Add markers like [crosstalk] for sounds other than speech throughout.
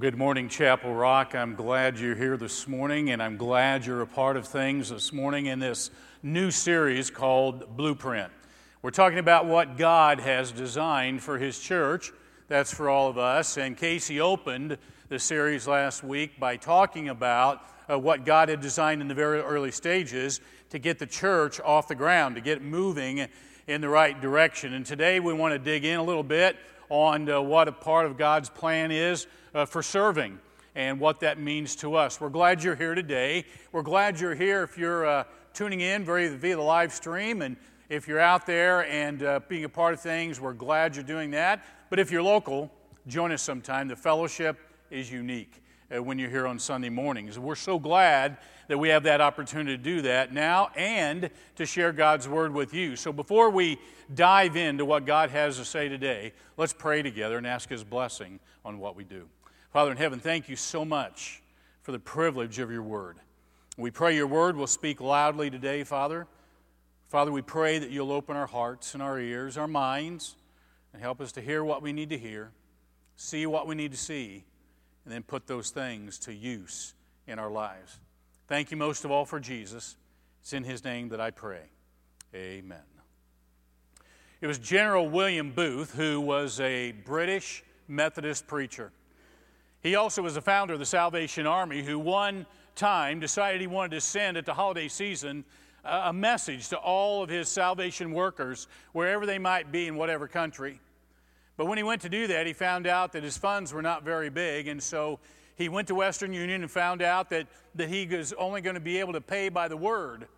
Good morning, Chapel Rock. I'm glad you're here this morning, and I'm glad you're a part of things this morning in this new series called Blueprint. We're talking about what God has designed for His church. That's for all of us. And Casey opened the series last week by talking about uh, what God had designed in the very early stages to get the church off the ground, to get moving in the right direction. And today we want to dig in a little bit on uh, what a part of God's plan is uh, for serving and what that means to us. We're glad you're here today. We're glad you're here if you're uh, tuning in via, the live stream. And if you're out there and uh, being a part of things, we're glad you're doing that. But if you're local, join us sometime. The fellowship is unique uh, when you're here on Sunday mornings. We're so glad that we have that opportunity to do that now and to share God's word with you. So before we dive into what God has to say today, let's pray together and ask His blessing on what we do. Father in heaven, thank you so much for the privilege of your word. We pray your word will speak loudly today, Father. Father, we pray that you'll open our hearts and our ears, our minds, and help us to hear what we need to hear, see what we need to see, and then put those things to use in our lives. Thank you most of all for Jesus. It's in his name that I pray. Amen. It was General William Booth who was a British Methodist preacher. He also was the founder of the Salvation Army, who one time decided he wanted to send at the holiday season a message to all of his salvation workers, wherever they might be in whatever country. But when he went to do that, he found out that his funds were not very big, and so he went to Western Union and found out that, that he was only going to be able to pay by the word.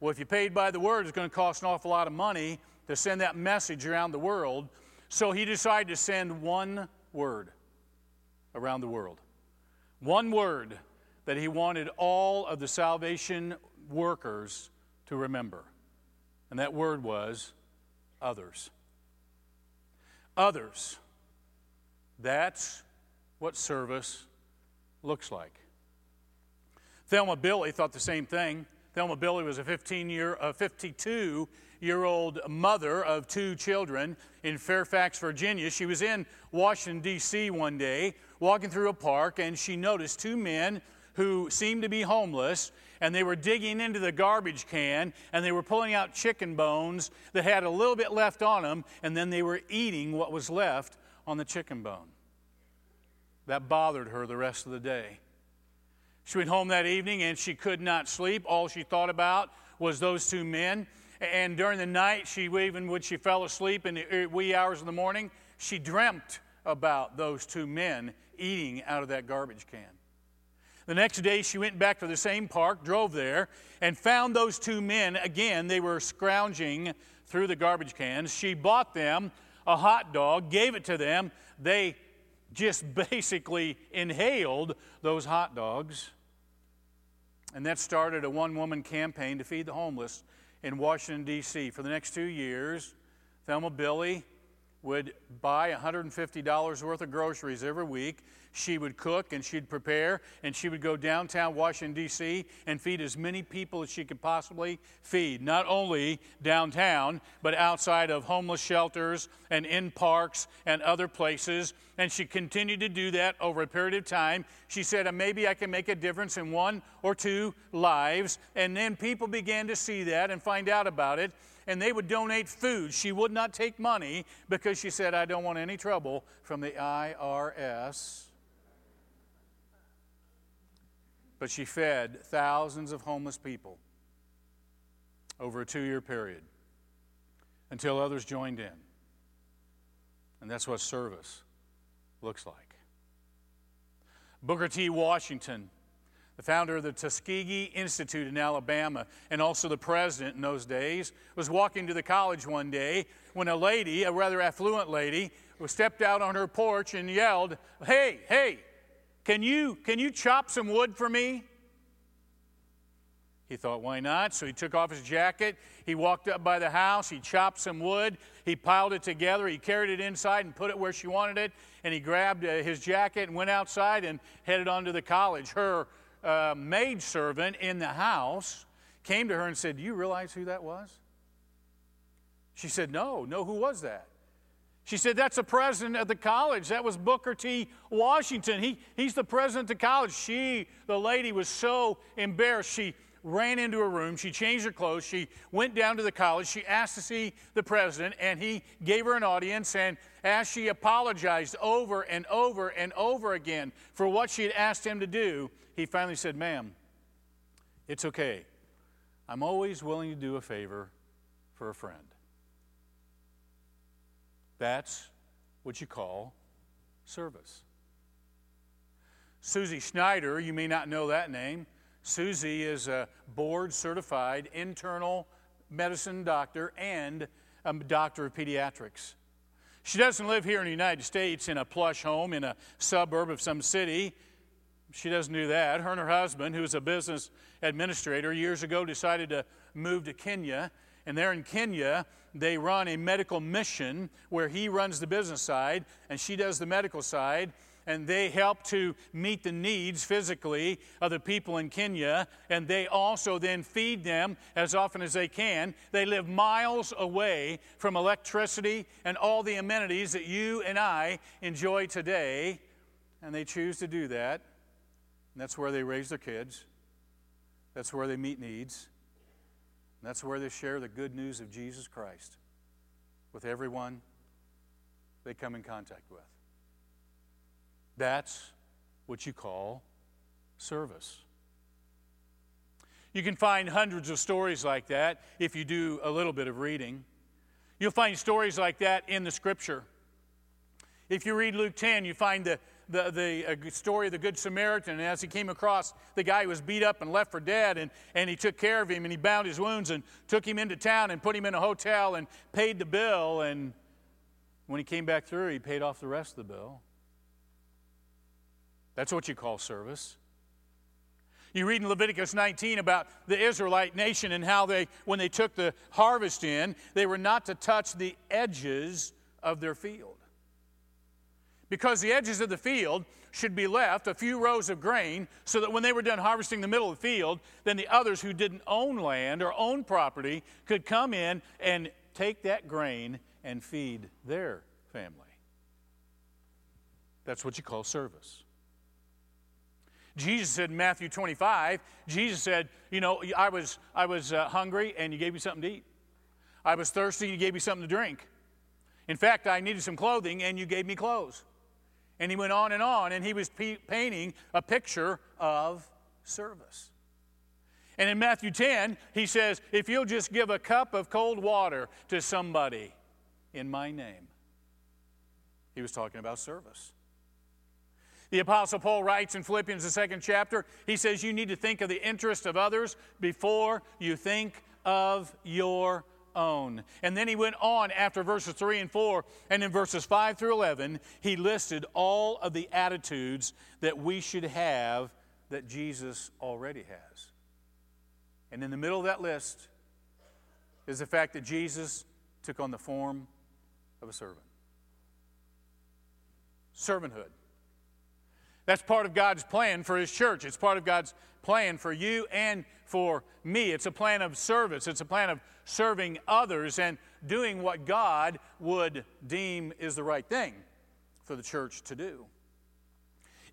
Well, if you paid by the word, it's going to cost an awful lot of money to send that message around the world. So he decided to send one word around the world. One word that he wanted all of the salvation workers to remember. And that word was others. Others. That's what service looks like. Thelma Billy thought the same thing. Thelma Billy was a 15 year, a 52 year old mother of two children in Fairfax, Virginia. She was in Washington, D.C. one day, walking through a park, and she noticed two men who seemed to be homeless, and they were digging into the garbage can, and they were pulling out chicken bones that had a little bit left on them, and then they were eating what was left on the chicken bone. That bothered her the rest of the day. She went home that evening and she could not sleep. All she thought about was those two men. And during the night, she even when she fell asleep in the er, wee hours of the morning, she dreamt about those two men eating out of that garbage can. The next day, she went back to the same park, drove there, and found those two men again. They were scrounging through the garbage cans. She bought them a hot dog, gave it to them. They just [laughs] basically inhaled those hot dogs. And that started a one woman campaign to feed the homeless in Washington, D.C. For the next two years, Thelma Billy would buy $150 worth of groceries every week. She would cook and she'd prepare, and she would go downtown Washington, D.C., and feed as many people as she could possibly feed, not only downtown, but outside of homeless shelters and in parks and other places. And she continued to do that over a period of time. She said, uh, Maybe I can make a difference in one or two lives. And then people began to see that and find out about it and they would donate food. She would not take money because she said, I don't want any trouble from the IRS. But she fed thousands of homeless people over a two year period until others joined in. And that's what service looks like. Booker T. Washington the founder of the Tuskegee Institute in Alabama, and also the president in those days, was walking to the college one day when a lady, a rather affluent lady, stepped out on her porch and yelled, Hey, hey, can you, can you chop some wood for me? He thought, why not? So he took off his jacket. He walked up by the house. He chopped some wood. He piled it together. He carried it inside and put it where she wanted it. And he grabbed uh, his jacket and went outside and headed on to the college. Her uh, maidservant in the house came to her and said, Do you realize who that was? She said, No, no, who was that? She said, That's the president of the college. That was Booker T. Washington. He, he's the president of the college. She, the lady, was so embarrassed. She ran into her room. She changed her clothes. She went down to the college. She asked to see the president, and he gave her an audience. And as she apologized over and over and over again for what she had asked him to do, he finally said, Ma'am, it's okay. I'm always willing to do a favor for a friend. That's what you call service. Susie Schneider, you may not know that name. Susie is a board certified internal medicine doctor and a doctor of pediatrics. She doesn't live here in the United States in a plush home in a suburb of some city. She doesn't do that. Her and her husband, who is a business administrator, years ago decided to move to Kenya. And there in Kenya, they run a medical mission where he runs the business side and she does the medical side and they help to meet the needs physically of the people in Kenya, and they also then feed them as often as they can. They live miles away from electricity and all the amenities that you and I enjoy today, and they choose to do that. And that's where they raise their kids, that's where they meet needs, and that's where they share the good news of Jesus Christ with everyone they come in contact with. That's what you call service. You can find hundreds of stories like that if you do a little bit of reading. You'll find stories like that in the scripture. If you read Luke 10, you find the, the, the story of the Good Samaritan. And as he came across the guy who was beat up and left for dead, and, and he took care of him and he bound his wounds and took him into town and put him in a hotel and paid the bill. And when he came back through, he paid off the rest of the bill. That's what you call service. You read in Leviticus 19 about the Israelite nation and how they, when they took the harvest in, they were not to touch the edges of their field. Because the edges of the field should be left a few rows of grain so that when they were done harvesting the middle of the field, then the others who didn't own land or own property could come in and take that grain and feed their family. That's what you call service. Jesus said in Matthew 25, Jesus said, You know, I was, I was uh, hungry and you gave me something to eat. I was thirsty and you gave me something to drink. In fact, I needed some clothing and you gave me clothes. And he went on and on, and he was painting a picture of service. And in Matthew 10, he says, If you'll just give a cup of cold water to somebody in my name, he was talking about service. The Apostle Paul writes in Philippians, the second chapter, he says, You need to think of the interest of others before you think of your own. And then he went on after verses 3 and 4, and in verses 5 through 11, he listed all of the attitudes that we should have that Jesus already has. And in the middle of that list is the fact that Jesus took on the form of a servant. Servanthood. That's part of God's plan for His church. It's part of God's plan for you and for me. It's a plan of service, it's a plan of serving others and doing what God would deem is the right thing for the church to do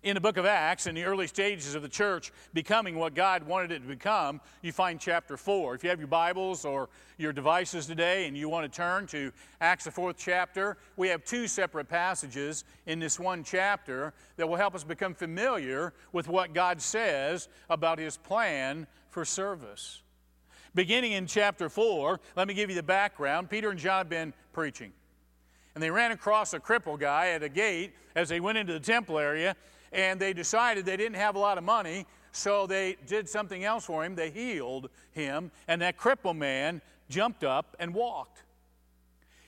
in the book of Acts, in the early stages of the church becoming what God wanted it to become, you find chapter 4. If you have your Bibles or your devices today and you want to turn to Acts, the fourth chapter, we have two separate passages in this one chapter that will help us become familiar with what God says about His plan for service. Beginning in chapter 4, let me give you the background. Peter and John have been preaching. And they ran across a cripple guy at a gate as they went into the temple area and they decided they didn't have a lot of money, so they did something else for him. They healed him, and that crippled man jumped up and walked.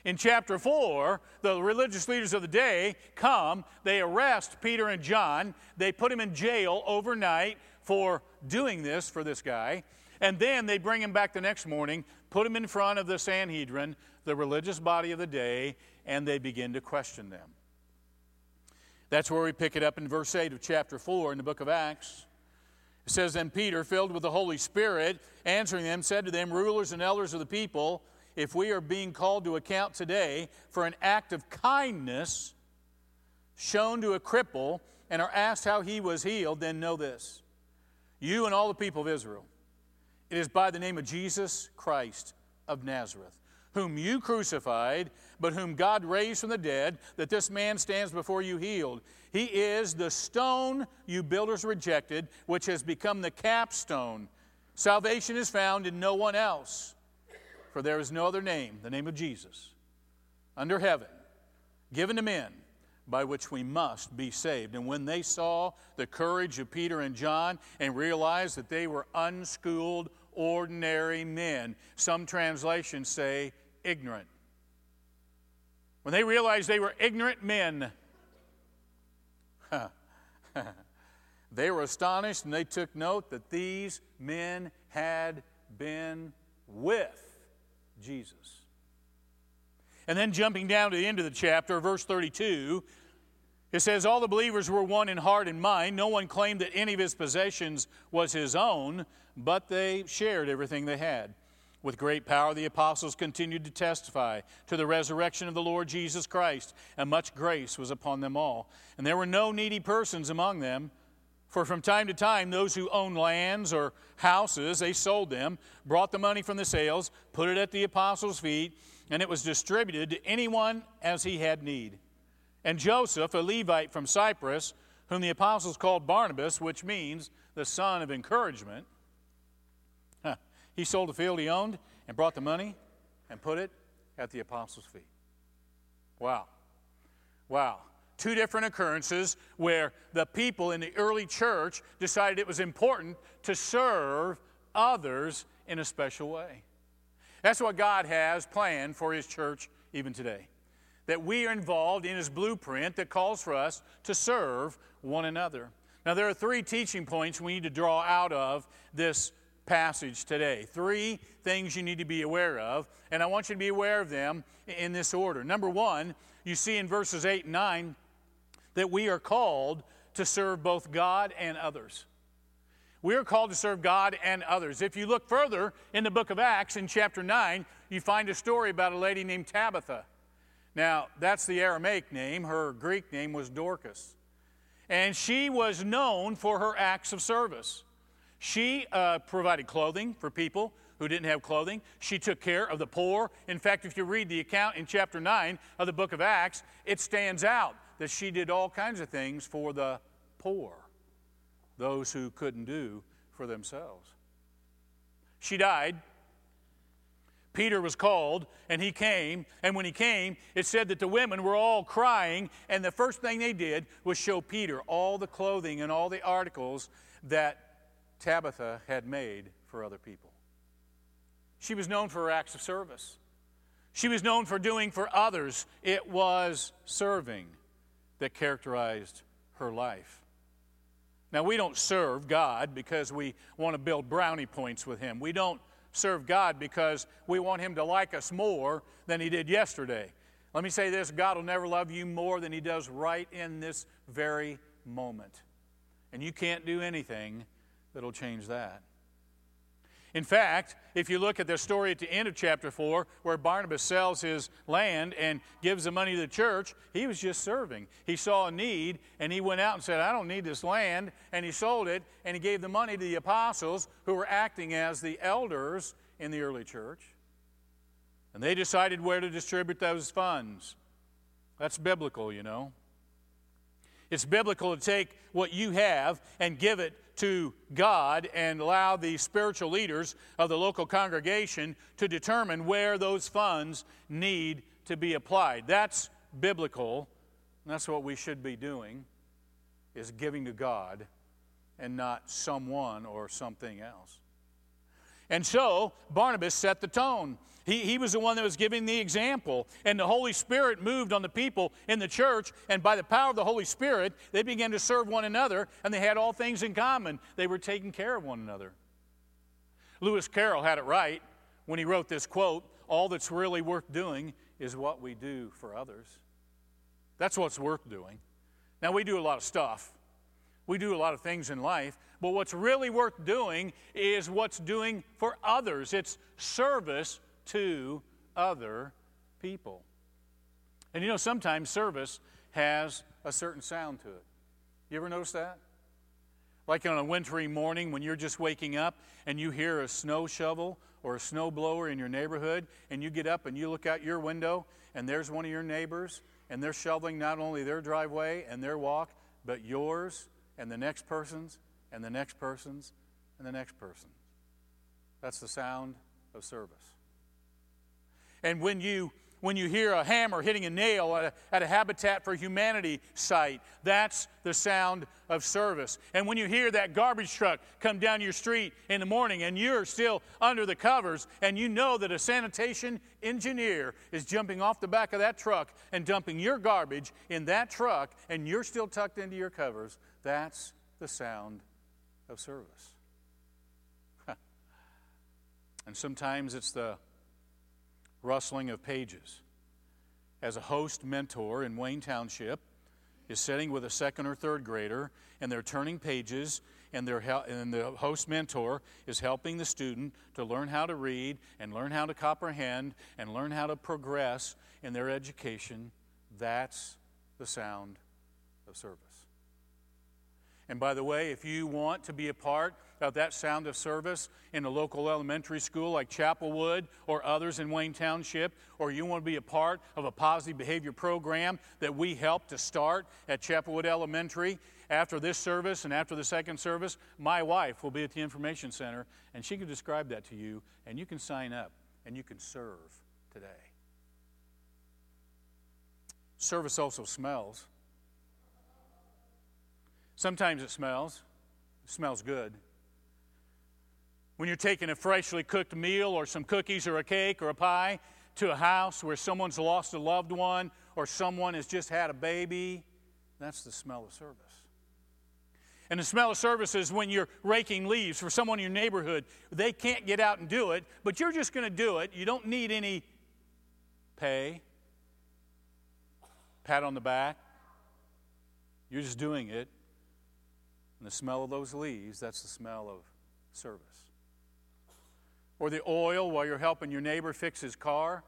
In chapter 4, the religious leaders of the day come, they arrest Peter and John, they put him in jail overnight for doing this for this guy, and then they bring him back the next morning, put him in front of the Sanhedrin, the religious body of the day, and they begin to question them. That's where we pick it up in verse 8 of chapter 4 in the book of Acts. It says, Then Peter, filled with the Holy Spirit, answering them, said to them, Rulers and elders of the people, if we are being called to account today for an act of kindness shown to a cripple and are asked how he was healed, then know this. You and all the people of Israel, it is by the name of Jesus Christ of Nazareth, whom you crucified, but whom God raised from the dead, that this man stands before you healed. He is the stone you builders rejected, which has become the capstone. Salvation is found in no one else, for there is no other name, the name of Jesus, under heaven, given to men by which we must be saved. And when they saw the courage of Peter and John and realized that they were unschooled, ordinary men, some translations say ignorant. When they realized they were ignorant men, [laughs] they were astonished and they took note that these men had been with Jesus. And then jumping down to the end of the chapter, verse 32, it says, All the believers were one in heart and mind. No one claimed that any of his possessions was his own, but they shared everything they had. With great power, the apostles continued to testify to the resurrection of the Lord Jesus Christ, and much grace was upon them all. And there were no needy persons among them, for from time to time, those who owned lands or houses, they sold them, brought the money from the sales, put it at the apostles' feet, and it was distributed to anyone as he had need. And Joseph, a Levite from Cyprus, whom the apostles called Barnabas, which means the son of encouragement, he sold a field he owned and brought the money and put it at the apostles' feet. Wow. Wow. Two different occurrences where the people in the early church decided it was important to serve others in a special way. That's what God has planned for His church even today that we are involved in his blueprint that calls for us to serve one another. Now, there are three teaching points we need to draw out of this passage today. Three things you need to be aware of, and I want you to be aware of them in this order. Number one, you see in verses 8 and 9 that we are called to serve both God and others. We are called to serve God and others. If you look further in the book of Acts, in chapter 9, you find a story about a lady named Tabitha. Now, that's the Aramaic name. Her Greek name was Dorcas. And she was known for her acts of service. She uh, provided clothing for people who didn't have clothing. She took care of the poor. In fact, if you read the account in chapter 9 of the book of Acts, it stands out that she did all kinds of things for the poor, those who couldn't do for themselves. She died Peter was called and he came. And when he came, it said that the women were all crying. And the first thing they did was show Peter all the clothing and all the articles that Tabitha had made for other people. She was known for her acts of service, she was known for doing for others. It was serving that characterized her life. Now, we don't serve God because we want to build brownie points with Him. We don't serve God because we want Him to like us more than He did yesterday. Let me say this God will never love you more than He does right in this very moment. And you can't do anything that'll change that. In fact, if you look at the story at the end of chapter 4, where Barnabas sells his land and gives the money to the church, he was just serving. He saw a need and he went out and said, I don't need this land. And he sold it and he gave the money to the apostles who were acting as the elders in the early church. And they decided where to distribute those funds. That's biblical, you know. It's biblical to take what you have and give it to God and allow the spiritual leaders of the local congregation to determine where those funds need to be applied. That's biblical. that's what we should be doing is giving to God and not someone or something else. And so Barnabas set the tone. He, he was the one that was giving the example. And the Holy Spirit moved on the people in the church. And by the power of the Holy Spirit, they began to serve one another. And they had all things in common. They were taking care of one another. Lewis Carroll had it right when he wrote this quote All that's really worth doing is what we do for others. That's what's worth doing. Now, we do a lot of stuff. We do a lot of things in life, but what's really worth doing is what's doing for others. It's service to other people. And you know, sometimes service has a certain sound to it. You ever notice that? Like on a wintry morning when you're just waking up and you hear a snow shovel or a snow blower in your neighborhood, and you get up and you look out your window, and there's one of your neighbors, and they're shoveling not only their driveway and their walk, but yours and the next person's and the next person's and the next person's. That's the sound of service. And when you when you hear a hammer hitting a nail at a, at a, Habitat for Humanity site. That's the sound of service. And when you hear that garbage truck come down your street in the morning and you're still under the covers and you know that a sanitation engineer is jumping off the back of that truck and dumping your garbage in that truck and you're still tucked into your covers, that's the sound of service. [laughs] and sometimes it's the rustling of pages. As a host mentor in Wayne Township is sitting with a second or third grader, and they're turning pages, and, they're and the host mentor is helping the student to learn how to read and learn how to comprehend and learn how to progress in their education. That's the sound of service. And by the way, if you want to be a part of that sound of service in a local elementary school like Chapelwood or others in Wayne Township, or you want to be a part of a positive behavior program that we help to start at Chapelwood Elementary, after this service and after the second service, my wife will be at the information center and she can describe that to you, and you can sign up and you can serve today. Service also smells. Sometimes it smells. It smells good. When you're taking a freshly cooked meal or some cookies or a cake or a pie to a house where someone's lost a loved one or someone has just had a baby, that's the smell of service. And the smell of service is when you're raking leaves for someone in your neighborhood. They can't get out and do it, but you're just going to do it. You don't need any pay, pat on the back. You're just doing it and the smell of those leaves, that's the smell of service. Or the oil while you're helping your neighbor fix his car,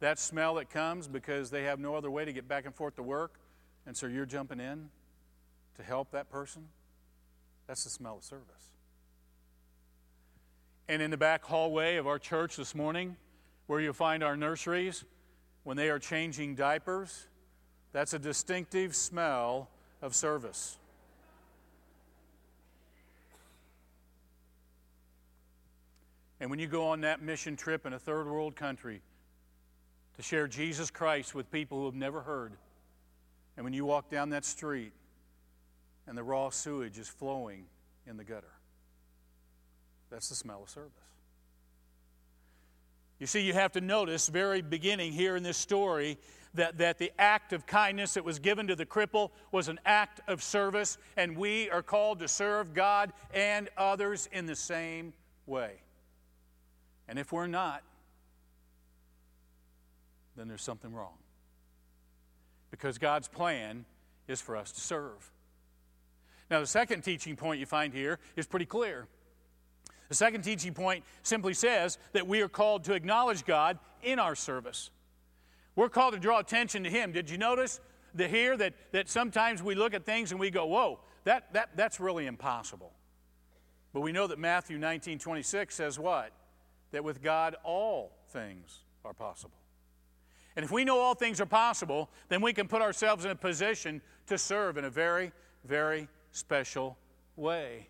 that smell that comes because they have no other way to get back and forth to work, and so you're jumping in to help that person, that's the smell of service. And in the back hallway of our church this morning, where you'll find our nurseries, when they are changing diapers, that's a distinctive smell of service. And when you go on that mission trip in a third world country to share Jesus Christ with people who have never heard, and when you walk down that street and the raw sewage is flowing in the gutter, that's the smell of service. You see, you have to notice, very beginning here in this story, that, that the act of kindness that was given to the cripple was an act of service, and we are called to serve God and others in the same way. And if we're not, then there's something wrong. Because God's plan is for us to serve. Now, the second teaching point you find here is pretty clear. The second teaching point simply says that we are called to acknowledge God in our service. We're called to draw attention to Him. Did you notice the here that, that sometimes we look at things and we go, whoa, that, that, that's really impossible. But we know that Matthew 19 26 says what? That with God all things are possible. And if we know all things are possible, then we can put ourselves in a position to serve in a very, very special way.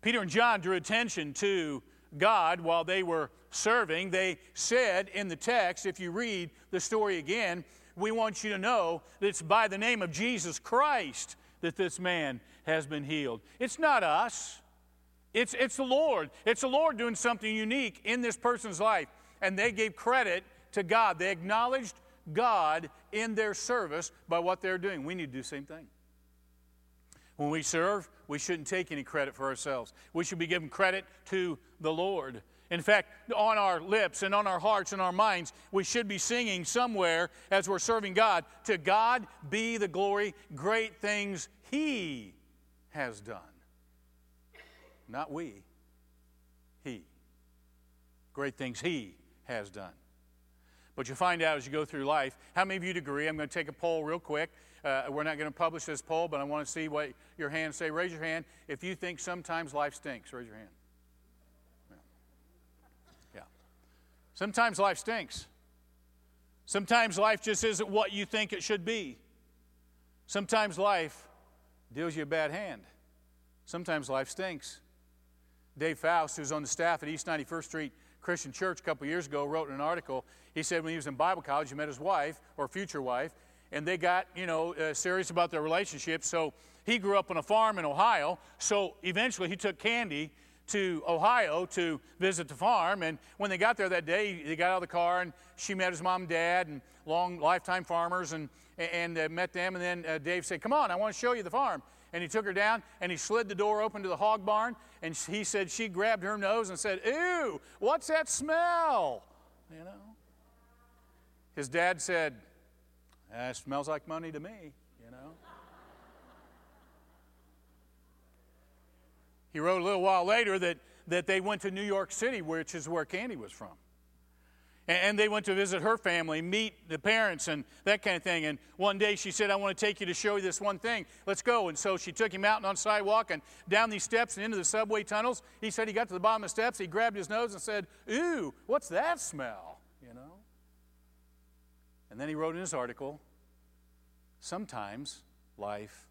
Peter and John drew attention to God while they were serving. They said in the text, if you read the story again, we want you to know that it's by the name of Jesus Christ that this man has been healed. It's not us. It's, it's the Lord. It's the Lord doing something unique in this person's life. And they gave credit to God. They acknowledged God in their service by what they're doing. We need to do the same thing. When we serve, we shouldn't take any credit for ourselves. We should be giving credit to the Lord. In fact, on our lips and on our hearts and our minds, we should be singing somewhere as we're serving God To God be the glory, great things He has done. Not we, He. Great things He has done. But you find out as you go through life, how many of you agree? I'm going to take a poll real quick. Uh, we're not going to publish this poll, but I want to see what your hands say. Raise your hand if you think sometimes life stinks. Raise your hand. Yeah. yeah. Sometimes life stinks. Sometimes life just isn't what you think it should be. Sometimes life deals you a bad hand. Sometimes life stinks. Dave Faust, who's on the staff at East 91st Street Christian Church a couple years ago, wrote an article. He said when he was in Bible college, he met his wife or future wife, and they got you know uh, serious about their relationship. So he grew up on a farm in Ohio. So eventually, he took Candy to Ohio to visit the farm. And when they got there that day, they got out of the car and she met his mom and dad and long lifetime farmers and, and uh, met them. And then uh, Dave said, Come on, I want to show you the farm. And he took her down and he slid the door open to the hog barn. And he said she grabbed her nose and said, Ew, what's that smell? You know? His dad said, eh, That smells like money to me, you know? He wrote a little while later that, that they went to New York City, which is where Candy was from. And they went to visit her family, meet the parents, and that kind of thing. And one day she said, I want to take you to show you this one thing. Let's go. And so she took him out on the sidewalk and down these steps and into the subway tunnels. He said he got to the bottom of the steps, he grabbed his nose and said, Ooh, what's that smell? You know? And then he wrote in his article, Sometimes life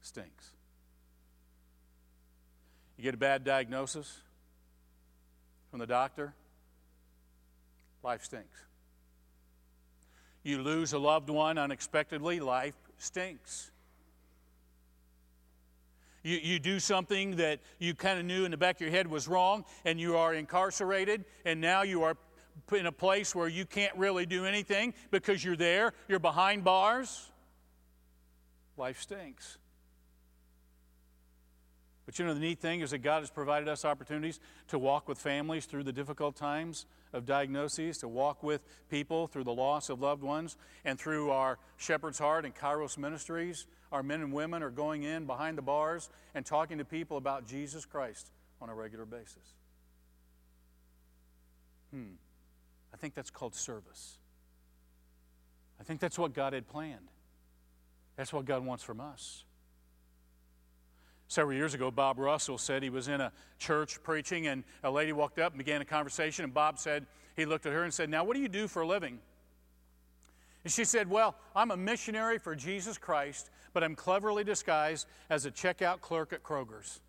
stinks. You get a bad diagnosis from the doctor, life stinks. You lose a loved one unexpectedly, life stinks. You, you do something that you kind of knew in the back of your head was wrong, and you are incarcerated, and now you are in a place where you can't really do anything because you're there, you're behind bars. Life stinks. But you know, the neat thing is that God has provided us opportunities to walk with families through the difficult times of diagnoses, to walk with people through the loss of loved ones, and through our Shepherd's Heart and Kairos ministries. Our men and women are going in behind the bars and talking to people about Jesus Christ on a regular basis. Hmm. I think that's called service. I think that's what God had planned. That's what God wants from us. Several years ago, Bob Russell said he was in a church preaching, and a lady walked up and began a conversation. And Bob said, he looked at her and said, Now, what do you do for a living? And she said, Well, I'm a missionary for Jesus Christ, but I'm cleverly disguised as a checkout clerk at Kroger's.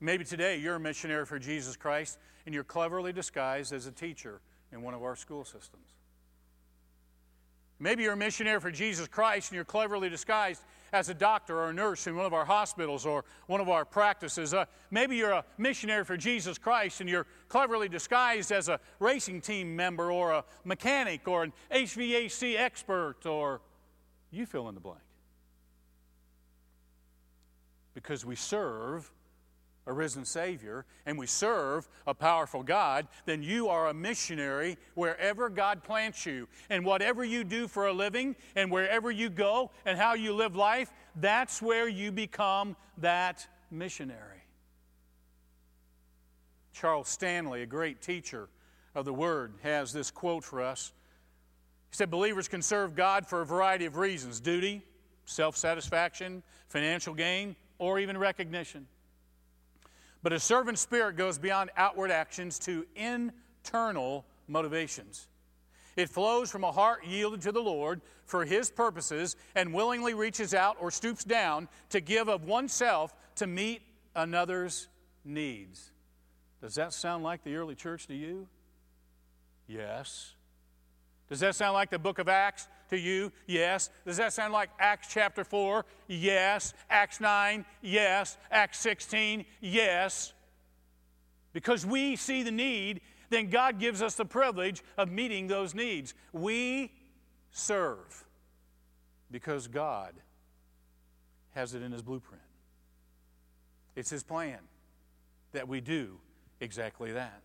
Maybe today you're a missionary for Jesus Christ and you're cleverly disguised as a teacher in one of our school systems. Maybe you're a missionary for Jesus Christ and you're cleverly disguised as a doctor or a nurse in one of our hospitals or one of our practices. Uh, maybe you're a missionary for Jesus Christ and you're cleverly disguised as a racing team member or a mechanic or an HVAC expert or you fill in the blank. Because we serve a risen Savior and we serve a powerful God, then you are a missionary wherever God plants you. And whatever you do for a living and wherever you go and how you live life, that's where you become that missionary. Charles Stanley, a great teacher of the Word, has this quote for us. He said, Believers can serve God for a variety of reasons duty, self satisfaction, financial gain, or even recognition. But a servant spirit goes beyond outward actions to internal motivations. It flows from a heart yielded to the Lord for His purposes and willingly reaches out or stoops down to give of oneself to meet another's needs. Does that sound like the early church to you? Yes. Does that sound like the book of Acts to you? Yes. Does that sound like Acts chapter 4? Yes. Acts 9? Yes. Acts 16? Yes. Because we see the need, then God gives us the privilege of meeting those needs. We serve because God has it in His blueprint. It's His plan that we do exactly that.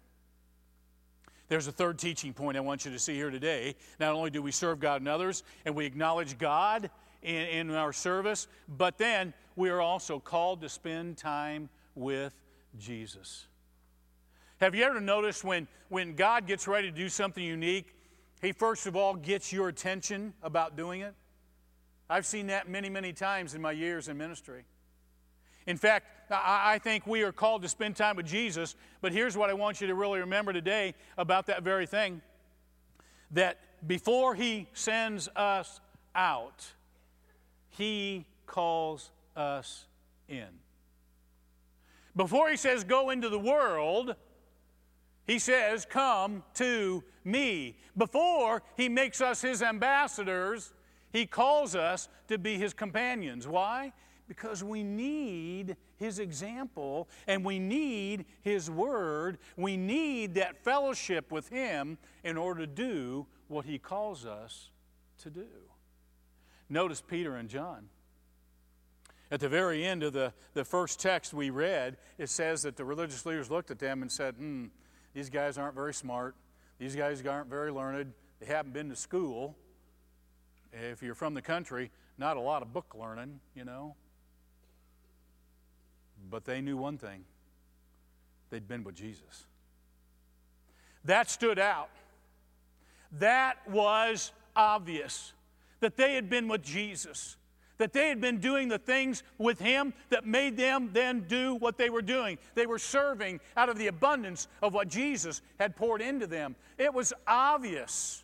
There's a third teaching point I want you to see here today. Not only do we serve God and others, and we acknowledge God in, in our service, but then we are also called to spend time with Jesus. Have you ever noticed when, when God gets ready to do something unique, He first of all gets your attention about doing it? I've seen that many, many times in my years in ministry. In fact, I think we are called to spend time with Jesus, but here's what I want you to really remember today about that very thing that before He sends us out, He calls us in. Before He says, go into the world, he says, Come to me. Before he makes us his ambassadors, he calls us to be his companions. Why? Because we need his example and we need his word. We need that fellowship with him in order to do what he calls us to do. Notice Peter and John. At the very end of the, the first text we read, it says that the religious leaders looked at them and said, Hmm, these guys aren't very smart. These guys aren't very learned. They haven't been to school. If you're from the country, not a lot of book learning, you know. But they knew one thing they'd been with Jesus. That stood out. That was obvious that they had been with Jesus that they had been doing the things with him that made them then do what they were doing. They were serving out of the abundance of what Jesus had poured into them. It was obvious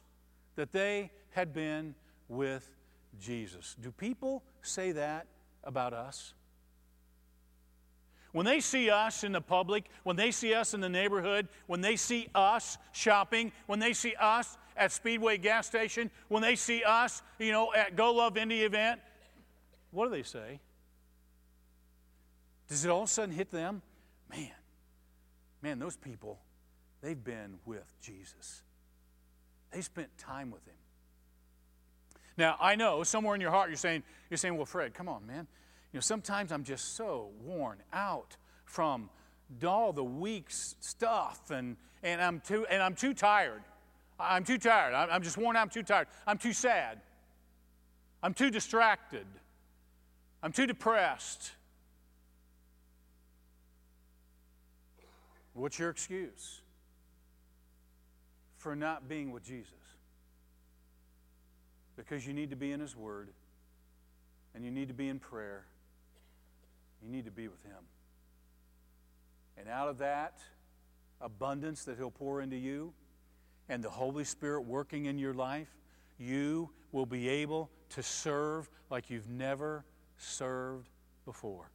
that they had been with Jesus. Do people say that about us? When they see us in the public, when they see us in the neighborhood, when they see us shopping, when they see us at Speedway gas station, when they see us, you know, at Go Love Indy event, what do they say? Does it all of a sudden hit them? Man, man, those people, they've been with Jesus. They spent time with him. Now, I know somewhere in your heart you're saying, you're saying, well, Fred, come on, man. You know, sometimes I'm just so worn out from all the week's stuff and, and I'm too and I'm too tired. I'm too tired. I'm just worn out, I'm too tired. I'm too sad. I'm too distracted. I'm too depressed. What's your excuse for not being with Jesus? Because you need to be in His Word, and you need to be in prayer. You need to be with Him. And out of that abundance that He'll pour into you, and the Holy Spirit working in your life, you will be able to serve like you've never served before.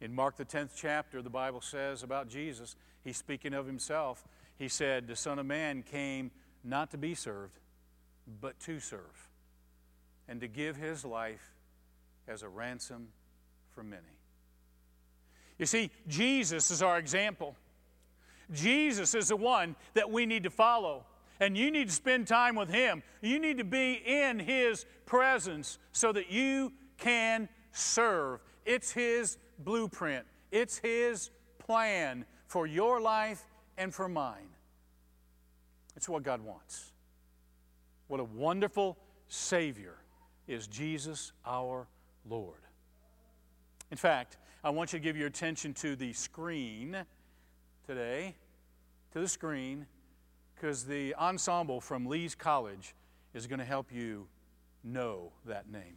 In Mark, the 10th chapter, the Bible says about Jesus, he's speaking of himself. He said, The Son of Man came not to be served, but to serve, and to give his life as a ransom for many. You see, Jesus is our example. Jesus is the one that we need to follow and you need to spend time with Him. You need to be in His presence so that you can serve. It's His blueprint, it's His plan for your life and for mine. It's what God wants. What a wonderful Savior is Jesus our Lord. In fact, I want you to give your attention to the screen today, to the screen because the ensemble from Lee's College is going to help you know that name.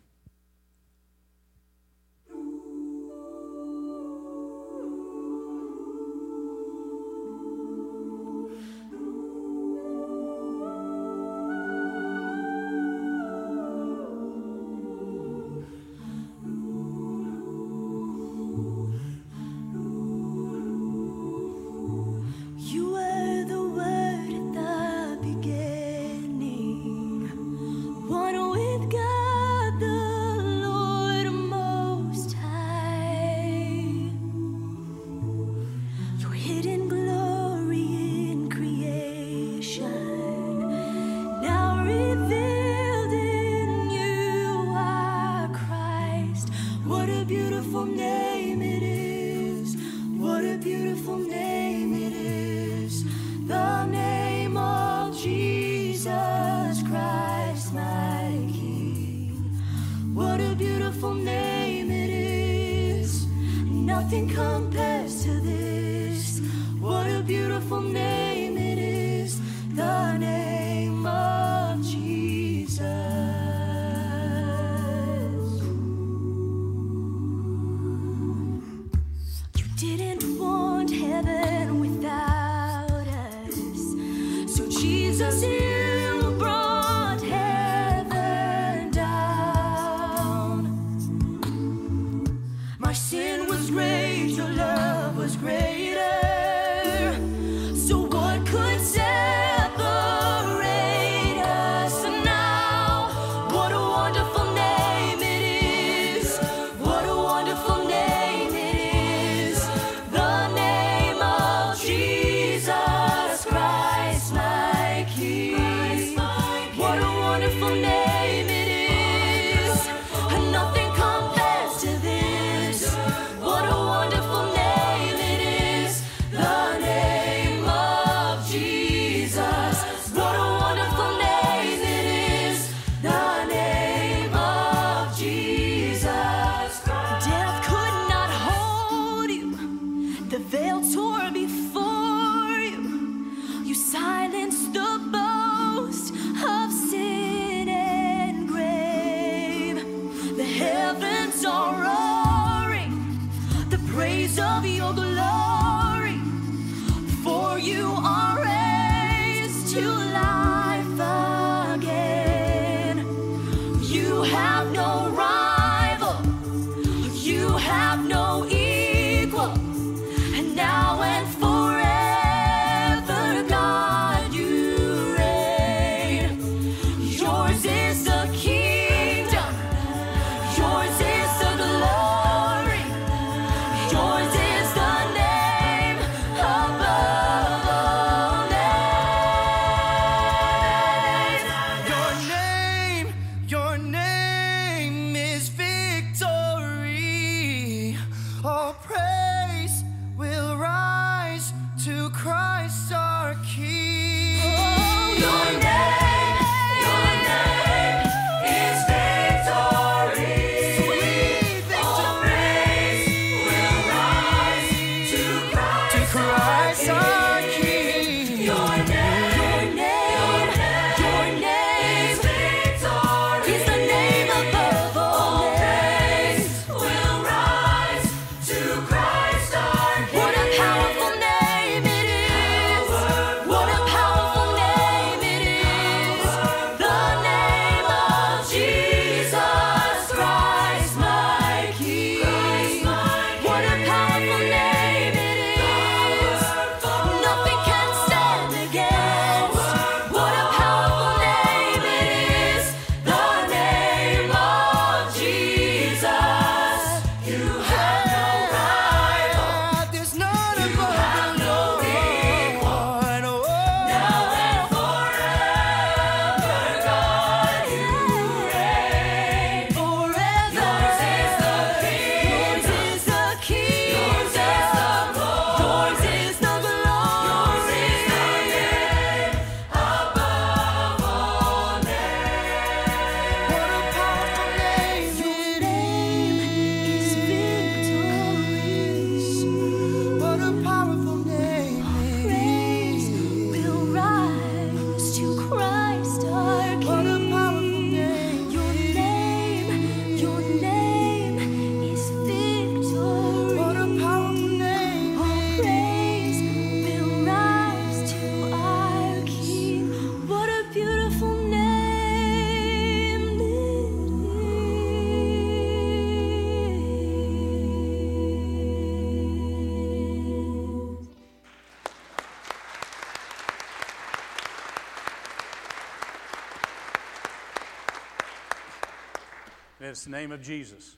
it's the name of Jesus.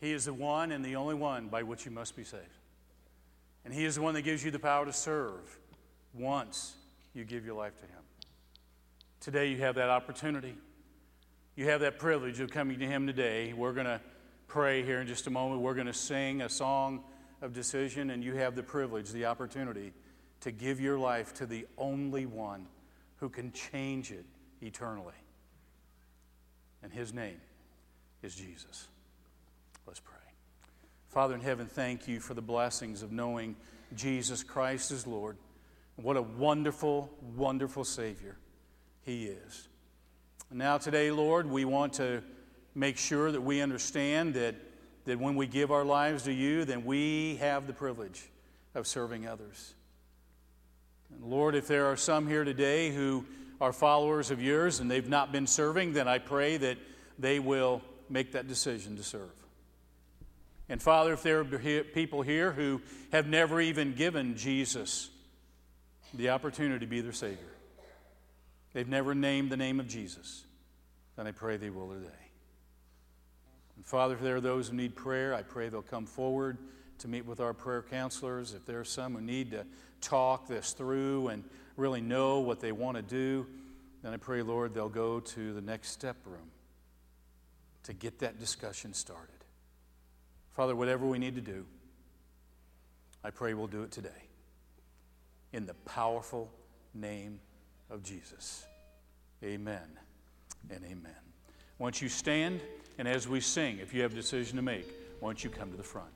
He is the one and the only one by which you must be saved. And He is the one that gives you the power to serve once you give your life to Him. Today, you have that opportunity. You have that privilege of coming to Him today. We're going to pray here in just a moment. We're going to sing a song of decision, and you have the privilege, the opportunity to give your life to the only one who can change it eternally. And His name is Jesus. Let's pray. Father in heaven, thank you for the blessings of knowing Jesus Christ is Lord. What a wonderful, wonderful Savior He is. Now, today, Lord, we want to make sure that we understand that, that when we give our lives to you, then we have the privilege of serving others. And Lord, if there are some here today who are followers of yours and they've not been serving, then I pray that they will make that decision to serve. And Father, if there are people here who have never even given Jesus the opportunity to be their Savior, they've never named the name of Jesus, then I pray they will today. And Father, if there are those who need prayer, I pray they'll come forward to meet with our prayer counselors. If there are some who need to talk this through and really know what they want to do, then I pray, Lord, they'll go to the next step room to get that discussion started. Father, whatever we need to do, I pray we'll do it today. In the powerful name of Jesus. Amen and amen. Once you stand, and as we sing, if you have a decision to make, why don't you come to the front?